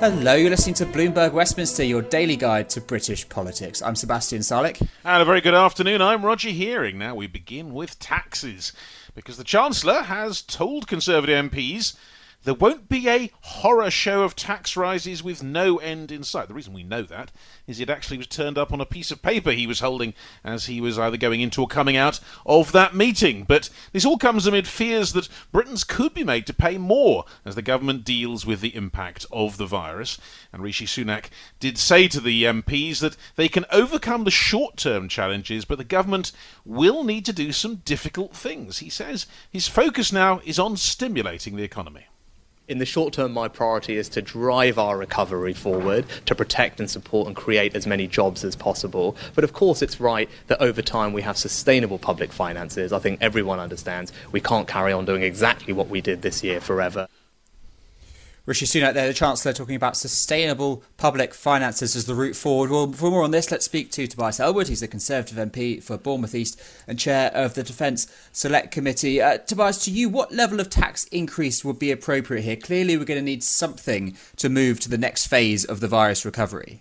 Hello, you're listening to Bloomberg Westminster, your daily guide to British politics. I'm Sebastian Salek. And a very good afternoon. I'm Roger Hearing. Now we begin with taxes, because the Chancellor has told Conservative MPs there won't be a horror show of tax rises with no end in sight. The reason we know that is it actually was turned up on a piece of paper he was holding as he was either going into or coming out of that meeting. But this all comes amid fears that Britons could be made to pay more as the government deals with the impact of the virus. And Rishi Sunak did say to the MPs that they can overcome the short term challenges, but the government will need to do some difficult things. He says his focus now is on stimulating the economy. In the short term, my priority is to drive our recovery forward, to protect and support and create as many jobs as possible. But of course, it's right that over time we have sustainable public finances. I think everyone understands we can't carry on doing exactly what we did this year forever. Rishi Sunak there, the Chancellor, talking about sustainable public finances as the route forward. Well, for more on this, let's speak to Tobias Ellwood. He's the Conservative MP for Bournemouth East and Chair of the Defence Select Committee. Uh, Tobias, to you, what level of tax increase would be appropriate here? Clearly, we're going to need something to move to the next phase of the virus recovery.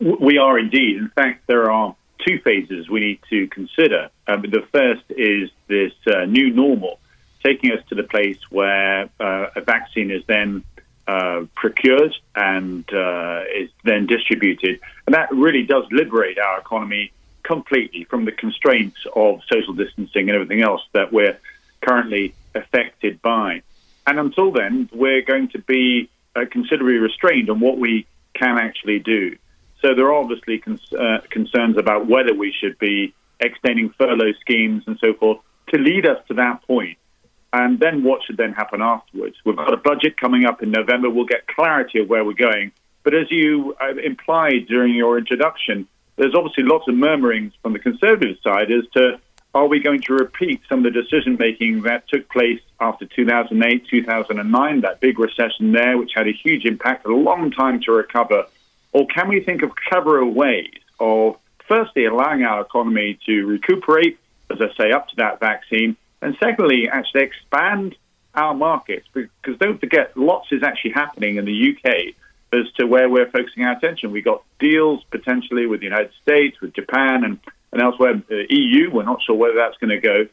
We are indeed. In fact, there are two phases we need to consider. Um, the first is this uh, new normal taking us to the place where uh, a vaccine is then uh, procured and uh, is then distributed. And that really does liberate our economy completely from the constraints of social distancing and everything else that we're currently affected by. And until then, we're going to be uh, considerably restrained on what we can actually do. So there are obviously cons- uh, concerns about whether we should be extending furlough schemes and so forth to lead us to that point and then what should then happen afterwards? We've got a budget coming up in November. We'll get clarity of where we're going. But as you uh, implied during your introduction, there's obviously lots of murmurings from the Conservative side as to are we going to repeat some of the decision making that took place after 2008, 2009, that big recession there, which had a huge impact, a long time to recover? Or can we think of cleverer ways of firstly allowing our economy to recuperate, as I say, up to that vaccine, and secondly, actually expand our markets because don't forget, lots is actually happening in the UK as to where we're focusing our attention. We've got deals potentially with the United States, with Japan, and, and elsewhere. Uh, the EU, we're not sure where that's going to go.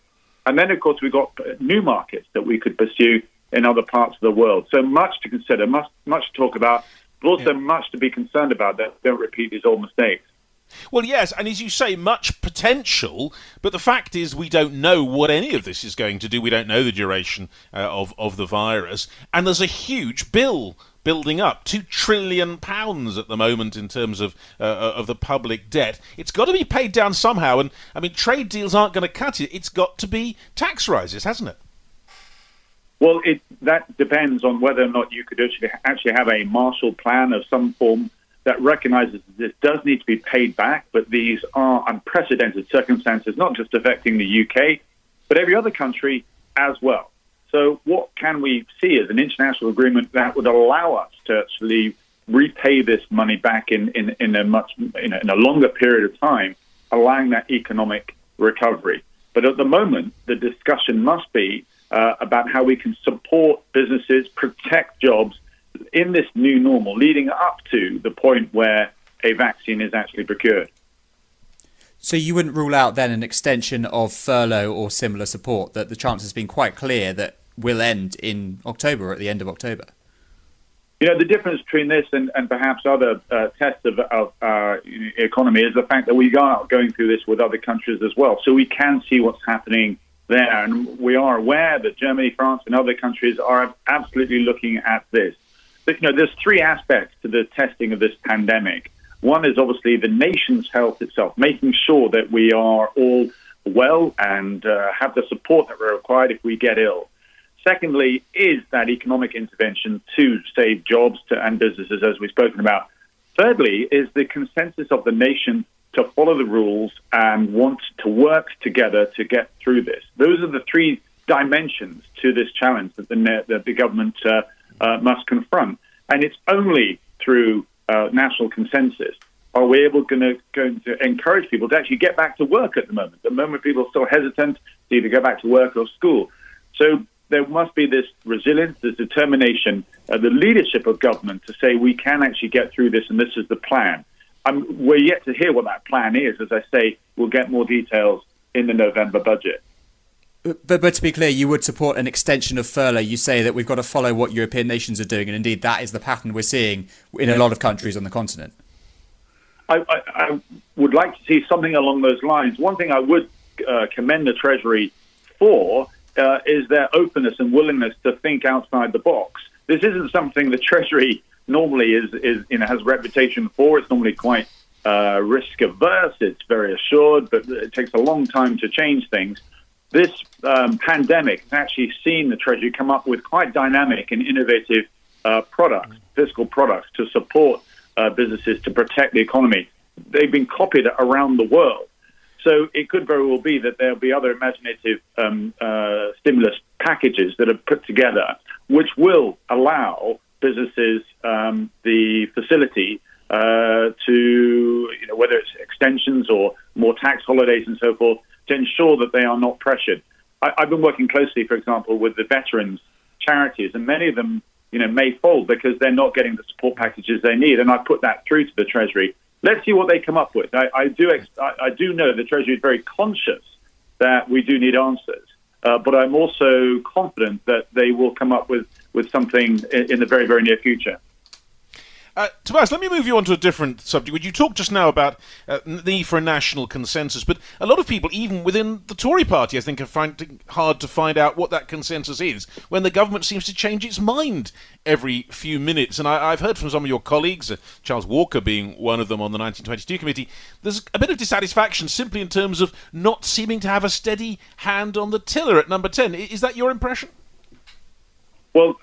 And then, of course, we've got uh, new markets that we could pursue in other parts of the world. So much to consider, much, much to talk about, but also yeah. much to be concerned about that don't repeat these old mistakes. Well, yes, and as you say, much potential, but the fact is we don't know what any of this is going to do. We don't know the duration uh, of, of the virus. And there's a huge bill building up two trillion pounds at the moment in terms of uh, uh of the public debt. It's got to be paid down somehow, and I mean trade deals aren't going to cut it. It's got to be tax rises, hasn't it? Well, it, that depends on whether or not you could actually actually have a Marshall Plan of some form that recognizes this does need to be paid back, but these are unprecedented circumstances, not just affecting the UK, but every other country as well. So, what can we see as an international agreement that would allow us to actually repay this money back in, in, in a much in a, in a longer period of time, allowing that economic recovery? But at the moment, the discussion must be uh, about how we can support businesses, protect jobs, in this new normal leading up to the point where a vaccine is actually procured. So you wouldn't rule out then an extension of furlough or similar support that the chance has been quite clear that will end in October or at the end of October? You know, the difference between this and, and perhaps other uh, tests of, of our economy is the fact that we are going through this with other countries as well. So we can see what's happening there. And we are aware that Germany, France, and other countries are absolutely looking at this. You know, there's three aspects to the testing of this pandemic. One is obviously the nation's health itself, making sure that we are all well and uh, have the support that we're required if we get ill. Secondly, is that economic intervention to save jobs to, and businesses, as we've spoken about. Thirdly, is the consensus of the nation to follow the rules and want to work together to get through this. Those are the three dimensions to this challenge that the, that the government uh, uh, must confront. And it's only through uh, national consensus are we able to, going to encourage people to actually get back to work at the moment. The moment, people are still hesitant to either go back to work or school. So there must be this resilience, this determination, uh, the leadership of government to say we can actually get through this and this is the plan. Um, we're yet to hear what that plan is. As I say, we'll get more details in the November budget. But, but to be clear, you would support an extension of furlough. You say that we've got to follow what European nations are doing, and indeed that is the pattern we're seeing in a lot of countries on the continent. I, I, I would like to see something along those lines. One thing I would uh, commend the Treasury for uh, is their openness and willingness to think outside the box. This isn't something the Treasury normally is, is you know, has a reputation for. It's normally quite uh, risk averse. It's very assured, but it takes a long time to change things. This um, pandemic has actually seen the Treasury come up with quite dynamic and innovative uh, products, fiscal products to support uh, businesses to protect the economy. They've been copied around the world. So it could very well be that there'll be other imaginative um, uh, stimulus packages that are put together, which will allow businesses um, the facility uh, to, you know, whether it's extensions or more tax holidays and so forth, to ensure that they are not pressured. I, have been working closely, for example, with the veterans charities, and many of them, you know, may fold because they're not getting the support packages they need. And I put that through to the Treasury let's see what they come up with. I, I do ex- I, I, do know the Treasury is very conscious that we do need answers, uh, but I'm also confident that they will come up with, with something in, in the very, very near future. Uh, Tobias, let me move you on to a different subject. You talked just now about uh, the need for a national consensus, but a lot of people, even within the Tory party, I think, are finding hard to find out what that consensus is when the government seems to change its mind every few minutes. And I, have heard from some of your colleagues, uh, Charles Walker being one of them on the 1922 committee, there's a bit of dissatisfaction simply in terms of not seeming to have a steady hand on the tiller at number 10. Is that your impression? Well,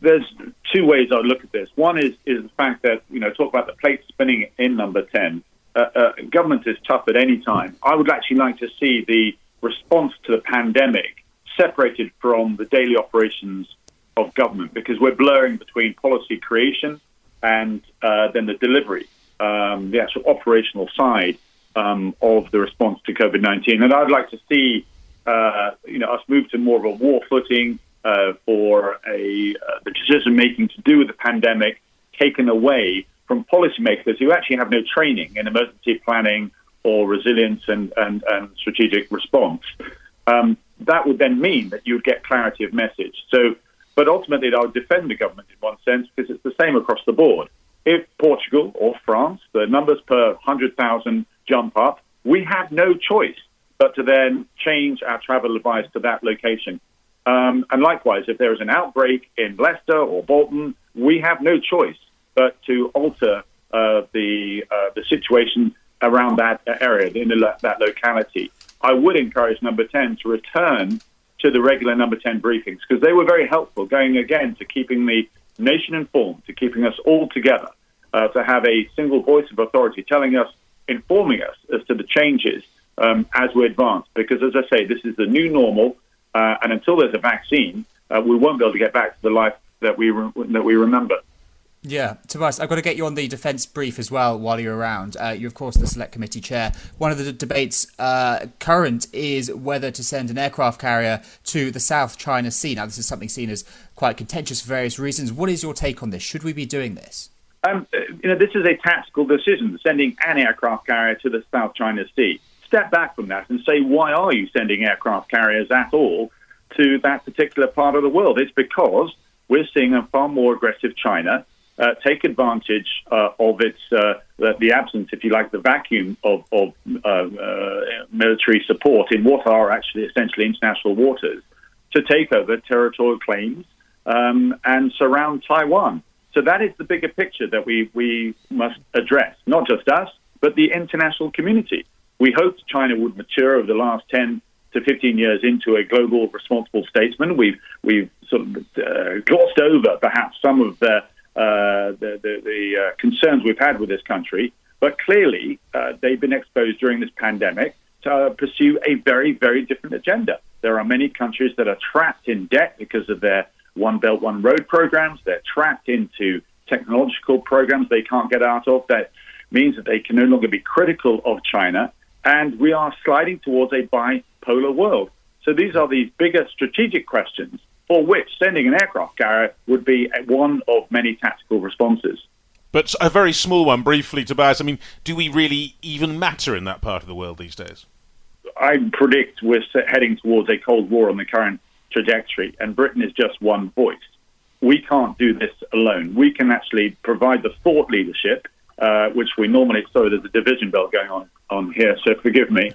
there's two ways I look at this. One is is the fact that you know talk about the plate spinning in number ten. Uh, uh, government is tough at any time. I would actually like to see the response to the pandemic separated from the daily operations of government because we're blurring between policy creation and uh, then the delivery, um, the actual operational side um, of the response to COVID nineteen. And I'd like to see uh, you know us move to more of a war footing uh, for a, uh, the decision making to do with the pandemic taken away from policymakers who actually have no training in emergency planning or resilience and, and, and strategic response. Um, that would then mean that you would get clarity of message. So, but ultimately, I would defend the government in one sense because it's the same across the board. If Portugal or France, the numbers per 100,000 jump up, we have no choice but to then change our travel advice to that location. Um, and likewise, if there is an outbreak in Leicester or Bolton, we have no choice but to alter uh, the uh, the situation around that area, in the, that locality. I would encourage Number 10 to return to the regular Number 10 briefings because they were very helpful, going again to keeping the nation informed, to keeping us all together, uh, to have a single voice of authority telling us, informing us as to the changes um, as we advance. Because as I say, this is the new normal. Uh, and until there's a vaccine, uh, we won't be able to get back to the life that we re- that we remember. Yeah, Tobias, I've got to get you on the defence brief as well while you're around. Uh, you're, of course, the select committee chair. One of the debates uh, current is whether to send an aircraft carrier to the South China Sea. Now, this is something seen as quite contentious for various reasons. What is your take on this? Should we be doing this? Um, you know, this is a tactical decision, sending an aircraft carrier to the South China Sea. Step back from that and say, why are you sending aircraft carriers at all to that particular part of the world? It's because we're seeing a far more aggressive China uh, take advantage uh, of its uh, the absence, if you like, the vacuum of, of uh, uh, military support in what are actually essentially international waters to take over territorial claims um, and surround Taiwan. So that is the bigger picture that we, we must address, not just us, but the international community. We hoped China would mature over the last 10 to 15 years into a global responsible statesman. We've, we've sort of uh, glossed over perhaps some of the, uh, the, the, the uh, concerns we've had with this country, but clearly uh, they've been exposed during this pandemic to pursue a very, very different agenda. There are many countries that are trapped in debt because of their One Belt, One Road programs. They're trapped into technological programs they can't get out of. That means that they can no longer be critical of China. And we are sliding towards a bipolar world. So these are these bigger strategic questions for which sending an aircraft carrier would be one of many tactical responses. But a very small one, briefly, Tobias. I mean, do we really even matter in that part of the world these days? I predict we're heading towards a Cold War on the current trajectory, and Britain is just one voice. We can't do this alone. We can actually provide the thought leadership, uh, which we normally. Sorry, there's a division belt going on on here, so forgive me.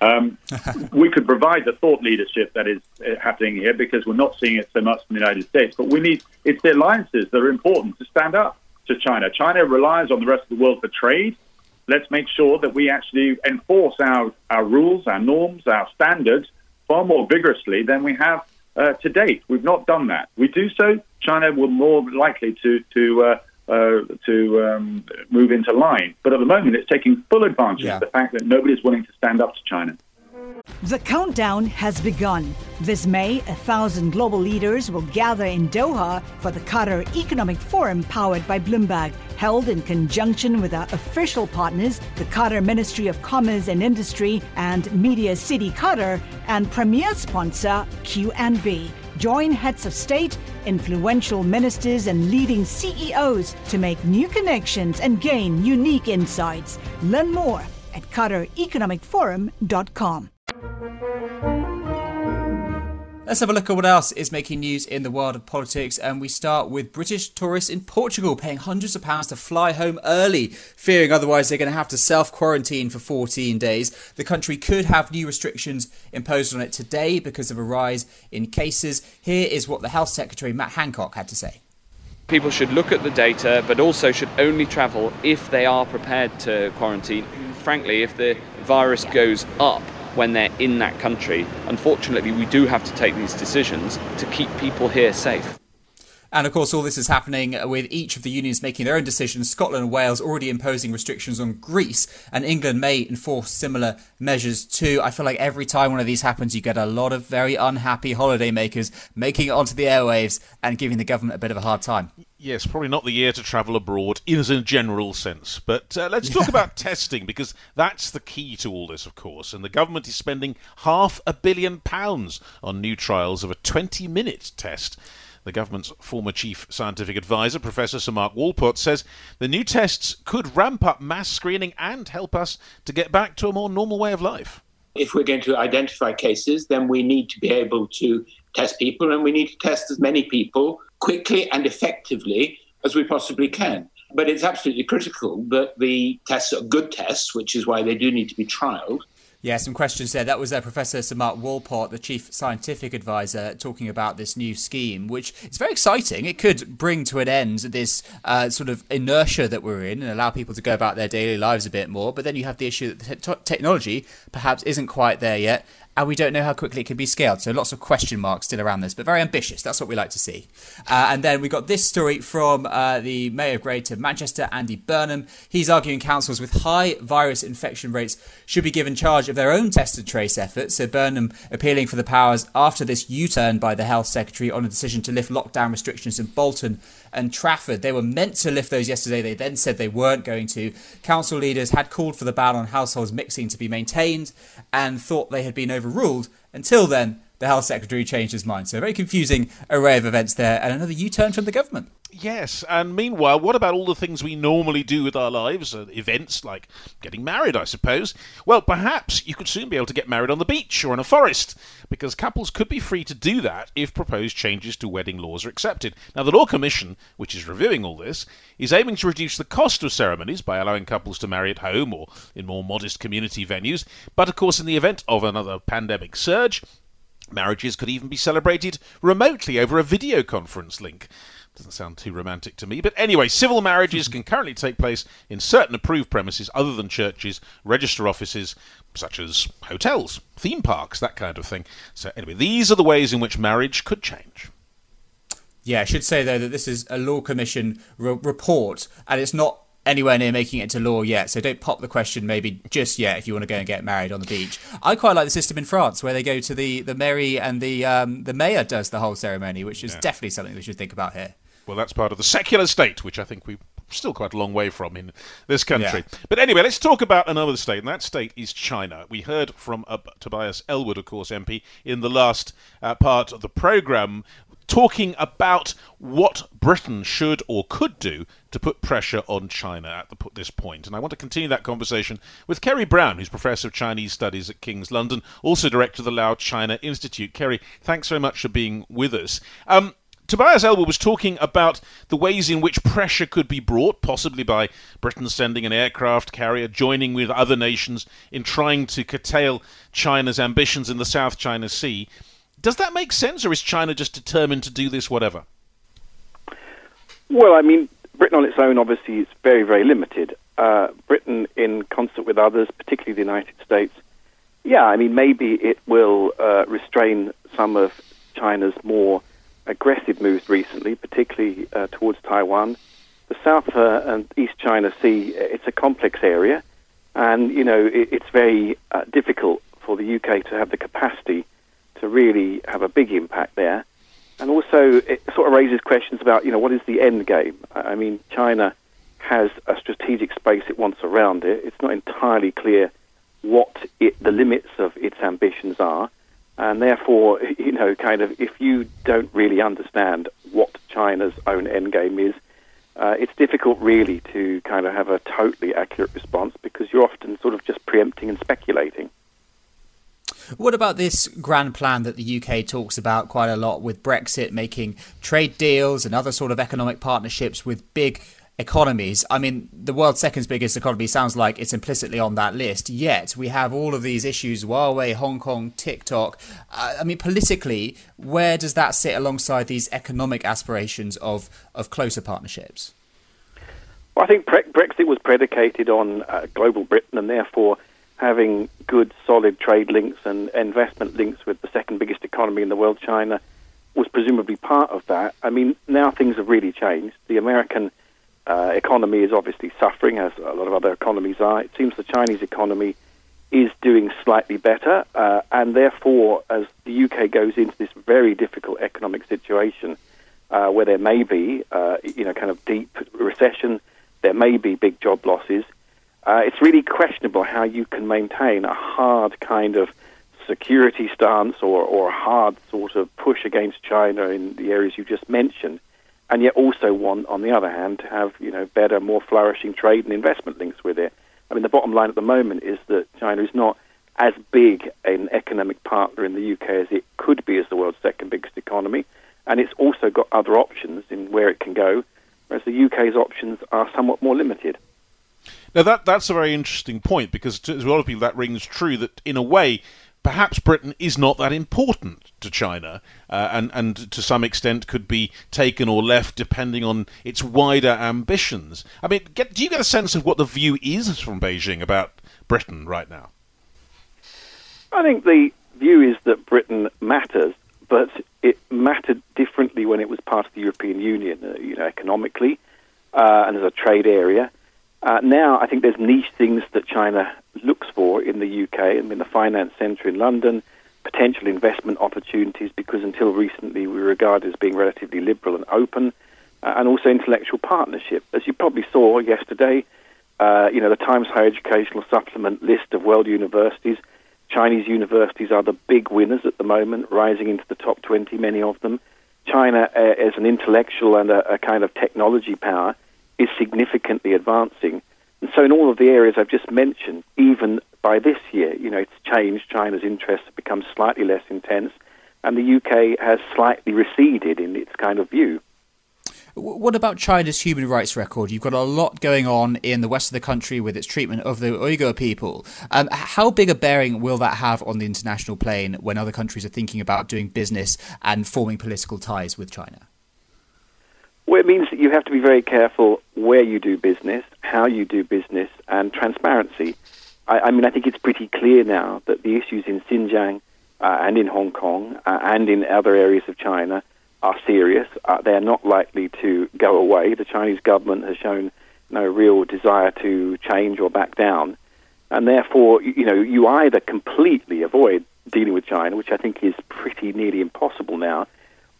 Um, we could provide the thought leadership that is uh, happening here because we're not seeing it so much in the United States. But we need it's the alliances that are important to stand up to China. China relies on the rest of the world for trade let's make sure that we actually enforce our, our rules, our norms, our standards far more vigorously than we have uh, to date. We've not done that. We do so, China will more likely to to uh, uh, to um, move into line. But at the moment, it's taking full advantage yeah. of the fact that nobody is willing to stand up to China. The countdown has begun. This May, a thousand global leaders will gather in Doha for the Qatar Economic Forum powered by Bloomberg, held in conjunction with our official partners, the Qatar Ministry of Commerce and Industry and Media City Qatar, and premier sponsor QNB. Join heads of state, influential ministers, and leading CEOs to make new connections and gain unique insights. Learn more at QatarEconomicForum.com. Let's have a look at what else is making news in the world of politics, and we start with British tourists in Portugal paying hundreds of pounds to fly home early, fearing otherwise they're going to have to self quarantine for 14 days. The country could have new restrictions imposed on it today because of a rise in cases. Here is what the Health Secretary Matt Hancock had to say. People should look at the data, but also should only travel if they are prepared to quarantine. Frankly, if the virus goes up, when they're in that country. Unfortunately, we do have to take these decisions to keep people here safe. And of course, all this is happening with each of the unions making their own decisions. Scotland and Wales already imposing restrictions on Greece, and England may enforce similar measures too. I feel like every time one of these happens, you get a lot of very unhappy holidaymakers making it onto the airwaves and giving the government a bit of a hard time. Yes, probably not the year to travel abroad in a general sense. But uh, let's talk about testing because that's the key to all this, of course. And the government is spending half a billion pounds on new trials of a 20 minute test. The government's former chief scientific advisor, Professor Sir Mark Walport, says the new tests could ramp up mass screening and help us to get back to a more normal way of life. If we're going to identify cases, then we need to be able to test people and we need to test as many people quickly and effectively as we possibly can. But it's absolutely critical that the tests are good tests, which is why they do need to be trialed. Yeah, some questions there. That was uh, Professor Sir Mark Walport, the Chief Scientific Advisor, talking about this new scheme, which is very exciting. It could bring to an end this uh, sort of inertia that we're in and allow people to go about their daily lives a bit more. But then you have the issue that the technology perhaps isn't quite there yet and we don't know how quickly it can be scaled. So lots of question marks still around this, but very ambitious. That's what we like to see. Uh, and then we got this story from uh, the Mayor of Greater Manchester, Andy Burnham. He's arguing councils with high virus infection rates should be given charge of their own test and trace efforts. So Burnham appealing for the powers after this U-turn by the Health Secretary on a decision to lift lockdown restrictions in Bolton and Trafford. They were meant to lift those yesterday. They then said they weren't going to. Council leaders had called for the ban on households mixing to be maintained and thought they had been overruled. Until then, the health secretary changed his mind. So, a very confusing array of events there, and another U turn from the government. Yes, and meanwhile, what about all the things we normally do with our lives? Uh, events like getting married, I suppose. Well, perhaps you could soon be able to get married on the beach or in a forest, because couples could be free to do that if proposed changes to wedding laws are accepted. Now, the Law Commission, which is reviewing all this, is aiming to reduce the cost of ceremonies by allowing couples to marry at home or in more modest community venues. But of course, in the event of another pandemic surge, marriages could even be celebrated remotely over a video conference link. Doesn't sound too romantic to me. But anyway, civil marriages can currently take place in certain approved premises other than churches, register offices, such as hotels, theme parks, that kind of thing. So, anyway, these are the ways in which marriage could change. Yeah, I should say, though, that this is a Law Commission re- report, and it's not anywhere near making it to law yet. So don't pop the question maybe just yet if you want to go and get married on the beach. I quite like the system in France where they go to the the mairie and the um, the mayor does the whole ceremony, which is yeah. definitely something we should think about here. Well, that's part of the secular state, which I think we're still quite a long way from in this country. Yeah. But anyway, let's talk about another state, and that state is China. We heard from uh, Tobias Ellwood, of course, MP, in the last uh, part of the programme, talking about what Britain should or could do to put pressure on China at the, this point. And I want to continue that conversation with Kerry Brown, who's Professor of Chinese Studies at King's London, also Director of the Lau China Institute. Kerry, thanks very much for being with us. Um, Tobias Ellwood was talking about the ways in which pressure could be brought, possibly by Britain sending an aircraft carrier, joining with other nations in trying to curtail China's ambitions in the South China Sea. Does that make sense, or is China just determined to do this whatever? Well, I mean, Britain on its own obviously is very, very limited. Uh, Britain, in concert with others, particularly the United States, yeah, I mean, maybe it will uh, restrain some of China's more aggressive moves recently, particularly uh, towards Taiwan. The South uh, and East China Sea, uh, it's a complex area, and you know it, it's very uh, difficult for the UK to have the capacity to really have a big impact there. And also, it sort of raises questions about you know what is the end game. I mean, China has a strategic space it wants around it. It's not entirely clear what it, the limits of its ambitions are. And therefore, you know, kind of, if you don't really understand what China's own endgame is, uh, it's difficult really to kind of have a totally accurate response because you're often sort of just preempting and speculating. What about this grand plan that the UK talks about quite a lot with Brexit making trade deals and other sort of economic partnerships with big economies. I mean, the world's second biggest economy sounds like it's implicitly on that list. Yet we have all of these issues: Huawei, Hong Kong, TikTok. Uh, I mean, politically, where does that sit alongside these economic aspirations of of closer partnerships? Well, I think pre- Brexit was predicated on uh, global Britain, and therefore having good, solid trade links and investment links with the second biggest economy in the world, China, was presumably part of that. I mean, now things have really changed. The American uh, economy is obviously suffering, as a lot of other economies are. It seems the Chinese economy is doing slightly better, uh, and therefore, as the UK goes into this very difficult economic situation, uh, where there may be, uh, you know, kind of deep recession, there may be big job losses. Uh, it's really questionable how you can maintain a hard kind of security stance or, or a hard sort of push against China in the areas you just mentioned and yet also want, on the other hand, to have you know better, more flourishing trade and investment links with it. I mean, the bottom line at the moment is that China is not as big an economic partner in the UK as it could be as the world's second biggest economy, and it's also got other options in where it can go, whereas the UK's options are somewhat more limited. Now that that's a very interesting point because to a lot of people that rings true that in a way perhaps Britain is not that important to China, uh, and and to some extent could be taken or left depending on its wider ambitions. I mean, get, do you get a sense of what the view is from Beijing about Britain right now? I think the view is that Britain matters, but it mattered differently when it was part of the European Union, uh, you know, economically uh, and as a trade area. Uh, now, I think there's niche things that China looks for in the UK. I mean, the finance centre in London, potential investment opportunities, because until recently we were regarded as being relatively liberal and open, uh, and also intellectual partnership. As you probably saw yesterday, uh, you know, the Times Higher Educational Supplement list of world universities Chinese universities are the big winners at the moment, rising into the top 20, many of them. China, uh, as an intellectual and a, a kind of technology power, is significantly advancing. And so, in all of the areas I've just mentioned, even by this year, you know, it's changed. China's interests have become slightly less intense, and the UK has slightly receded in its kind of view. What about China's human rights record? You've got a lot going on in the west of the country with its treatment of the Uyghur people. Um, how big a bearing will that have on the international plane when other countries are thinking about doing business and forming political ties with China? Well, it means that you have to be very careful where you do business, how you do business, and transparency. I, I mean, I think it's pretty clear now that the issues in Xinjiang uh, and in Hong Kong uh, and in other areas of China are serious. Uh, they're not likely to go away. The Chinese government has shown no real desire to change or back down. And therefore, you know, you either completely avoid dealing with China, which I think is pretty nearly impossible now,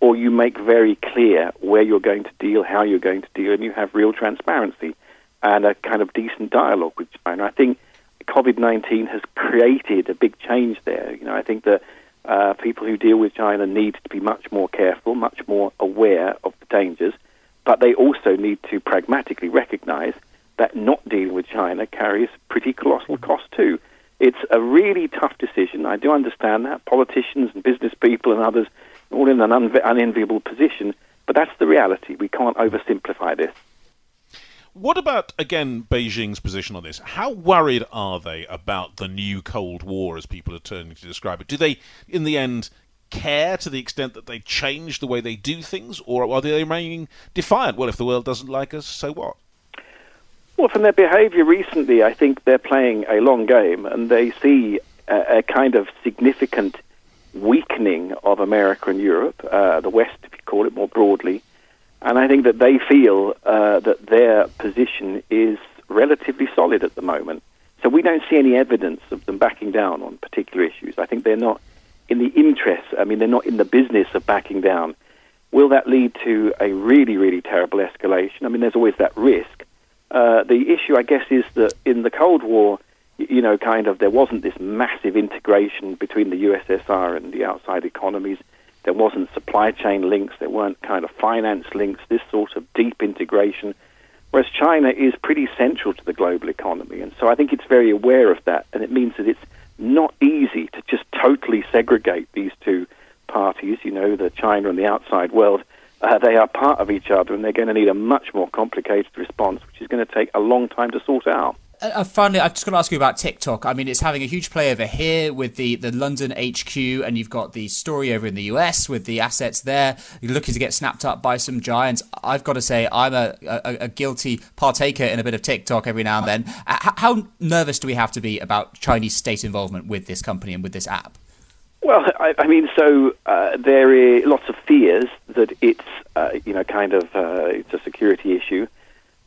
or you make very clear where you're going to deal, how you're going to deal, and you have real transparency and a kind of decent dialogue with China. I think COVID 19 has created a big change there. You know, I think that uh, people who deal with China need to be much more careful, much more aware of the dangers, but they also need to pragmatically recognize that not dealing with China carries pretty colossal cost too. It's a really tough decision. I do understand that. Politicians and business people and others all in an unenviable position, but that's the reality. We can't oversimplify this. What about, again, Beijing's position on this? How worried are they about the new Cold War, as people are turning to describe it? Do they, in the end, care to the extent that they change the way they do things, or are they remaining defiant? Well, if the world doesn't like us, so what? Well, from their behavior recently, I think they're playing a long game, and they see a, a kind of significant weakening of America and Europe, uh, the West, if you call it more broadly and I think that they feel uh, that their position is relatively solid at the moment. So we don't see any evidence of them backing down on particular issues. I think they're not in the interest, I mean, they're not in the business of backing down. Will that lead to a really, really terrible escalation? I mean, there's always that risk. Uh, the issue, I guess, is that in the Cold War, you know, kind of, there wasn't this massive integration between the USSR and the outside economies. There wasn't supply chain links. There weren't kind of finance links. This sort of deep integration. Whereas China is pretty central to the global economy, and so I think it's very aware of that, and it means that it's not easy to just totally segregate these two parties. You know, the China and the outside world. Uh, they are part of each other, and they're going to need a much more complicated response, which is going to take a long time to sort out. Uh, uh, finally, I've just got to ask you about TikTok. I mean, it's having a huge play over here with the, the London HQ, and you've got the story over in the US with the assets there. You're looking to get snapped up by some giants. I've got to say, I'm a, a, a guilty partaker in a bit of TikTok every now and then. How, how nervous do we have to be about Chinese state involvement with this company and with this app? Well, I, I mean, so uh, there are lots of fears that it's, uh, you know, kind of uh, it's a security issue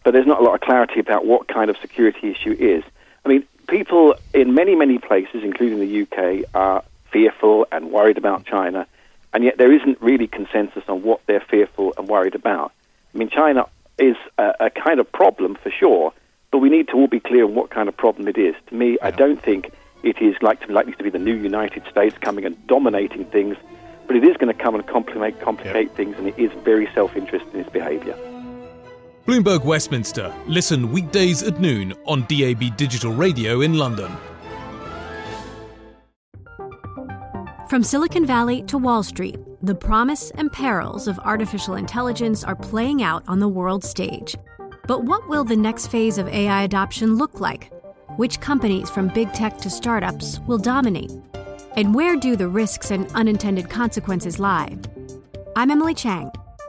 but there's not a lot of clarity about what kind of security issue is. I mean, people in many, many places, including the UK, are fearful and worried about China, and yet there isn't really consensus on what they're fearful and worried about. I mean, China is a, a kind of problem for sure, but we need to all be clear on what kind of problem it is. To me, yeah. I don't think it is like to, likely to be the new United States coming and dominating things, but it is going to come and complicate, complicate things, and it is very self-interested in its behaviour. Bloomberg Westminster. Listen weekdays at noon on DAB Digital Radio in London. From Silicon Valley to Wall Street, the promise and perils of artificial intelligence are playing out on the world stage. But what will the next phase of AI adoption look like? Which companies, from big tech to startups, will dominate? And where do the risks and unintended consequences lie? I'm Emily Chang.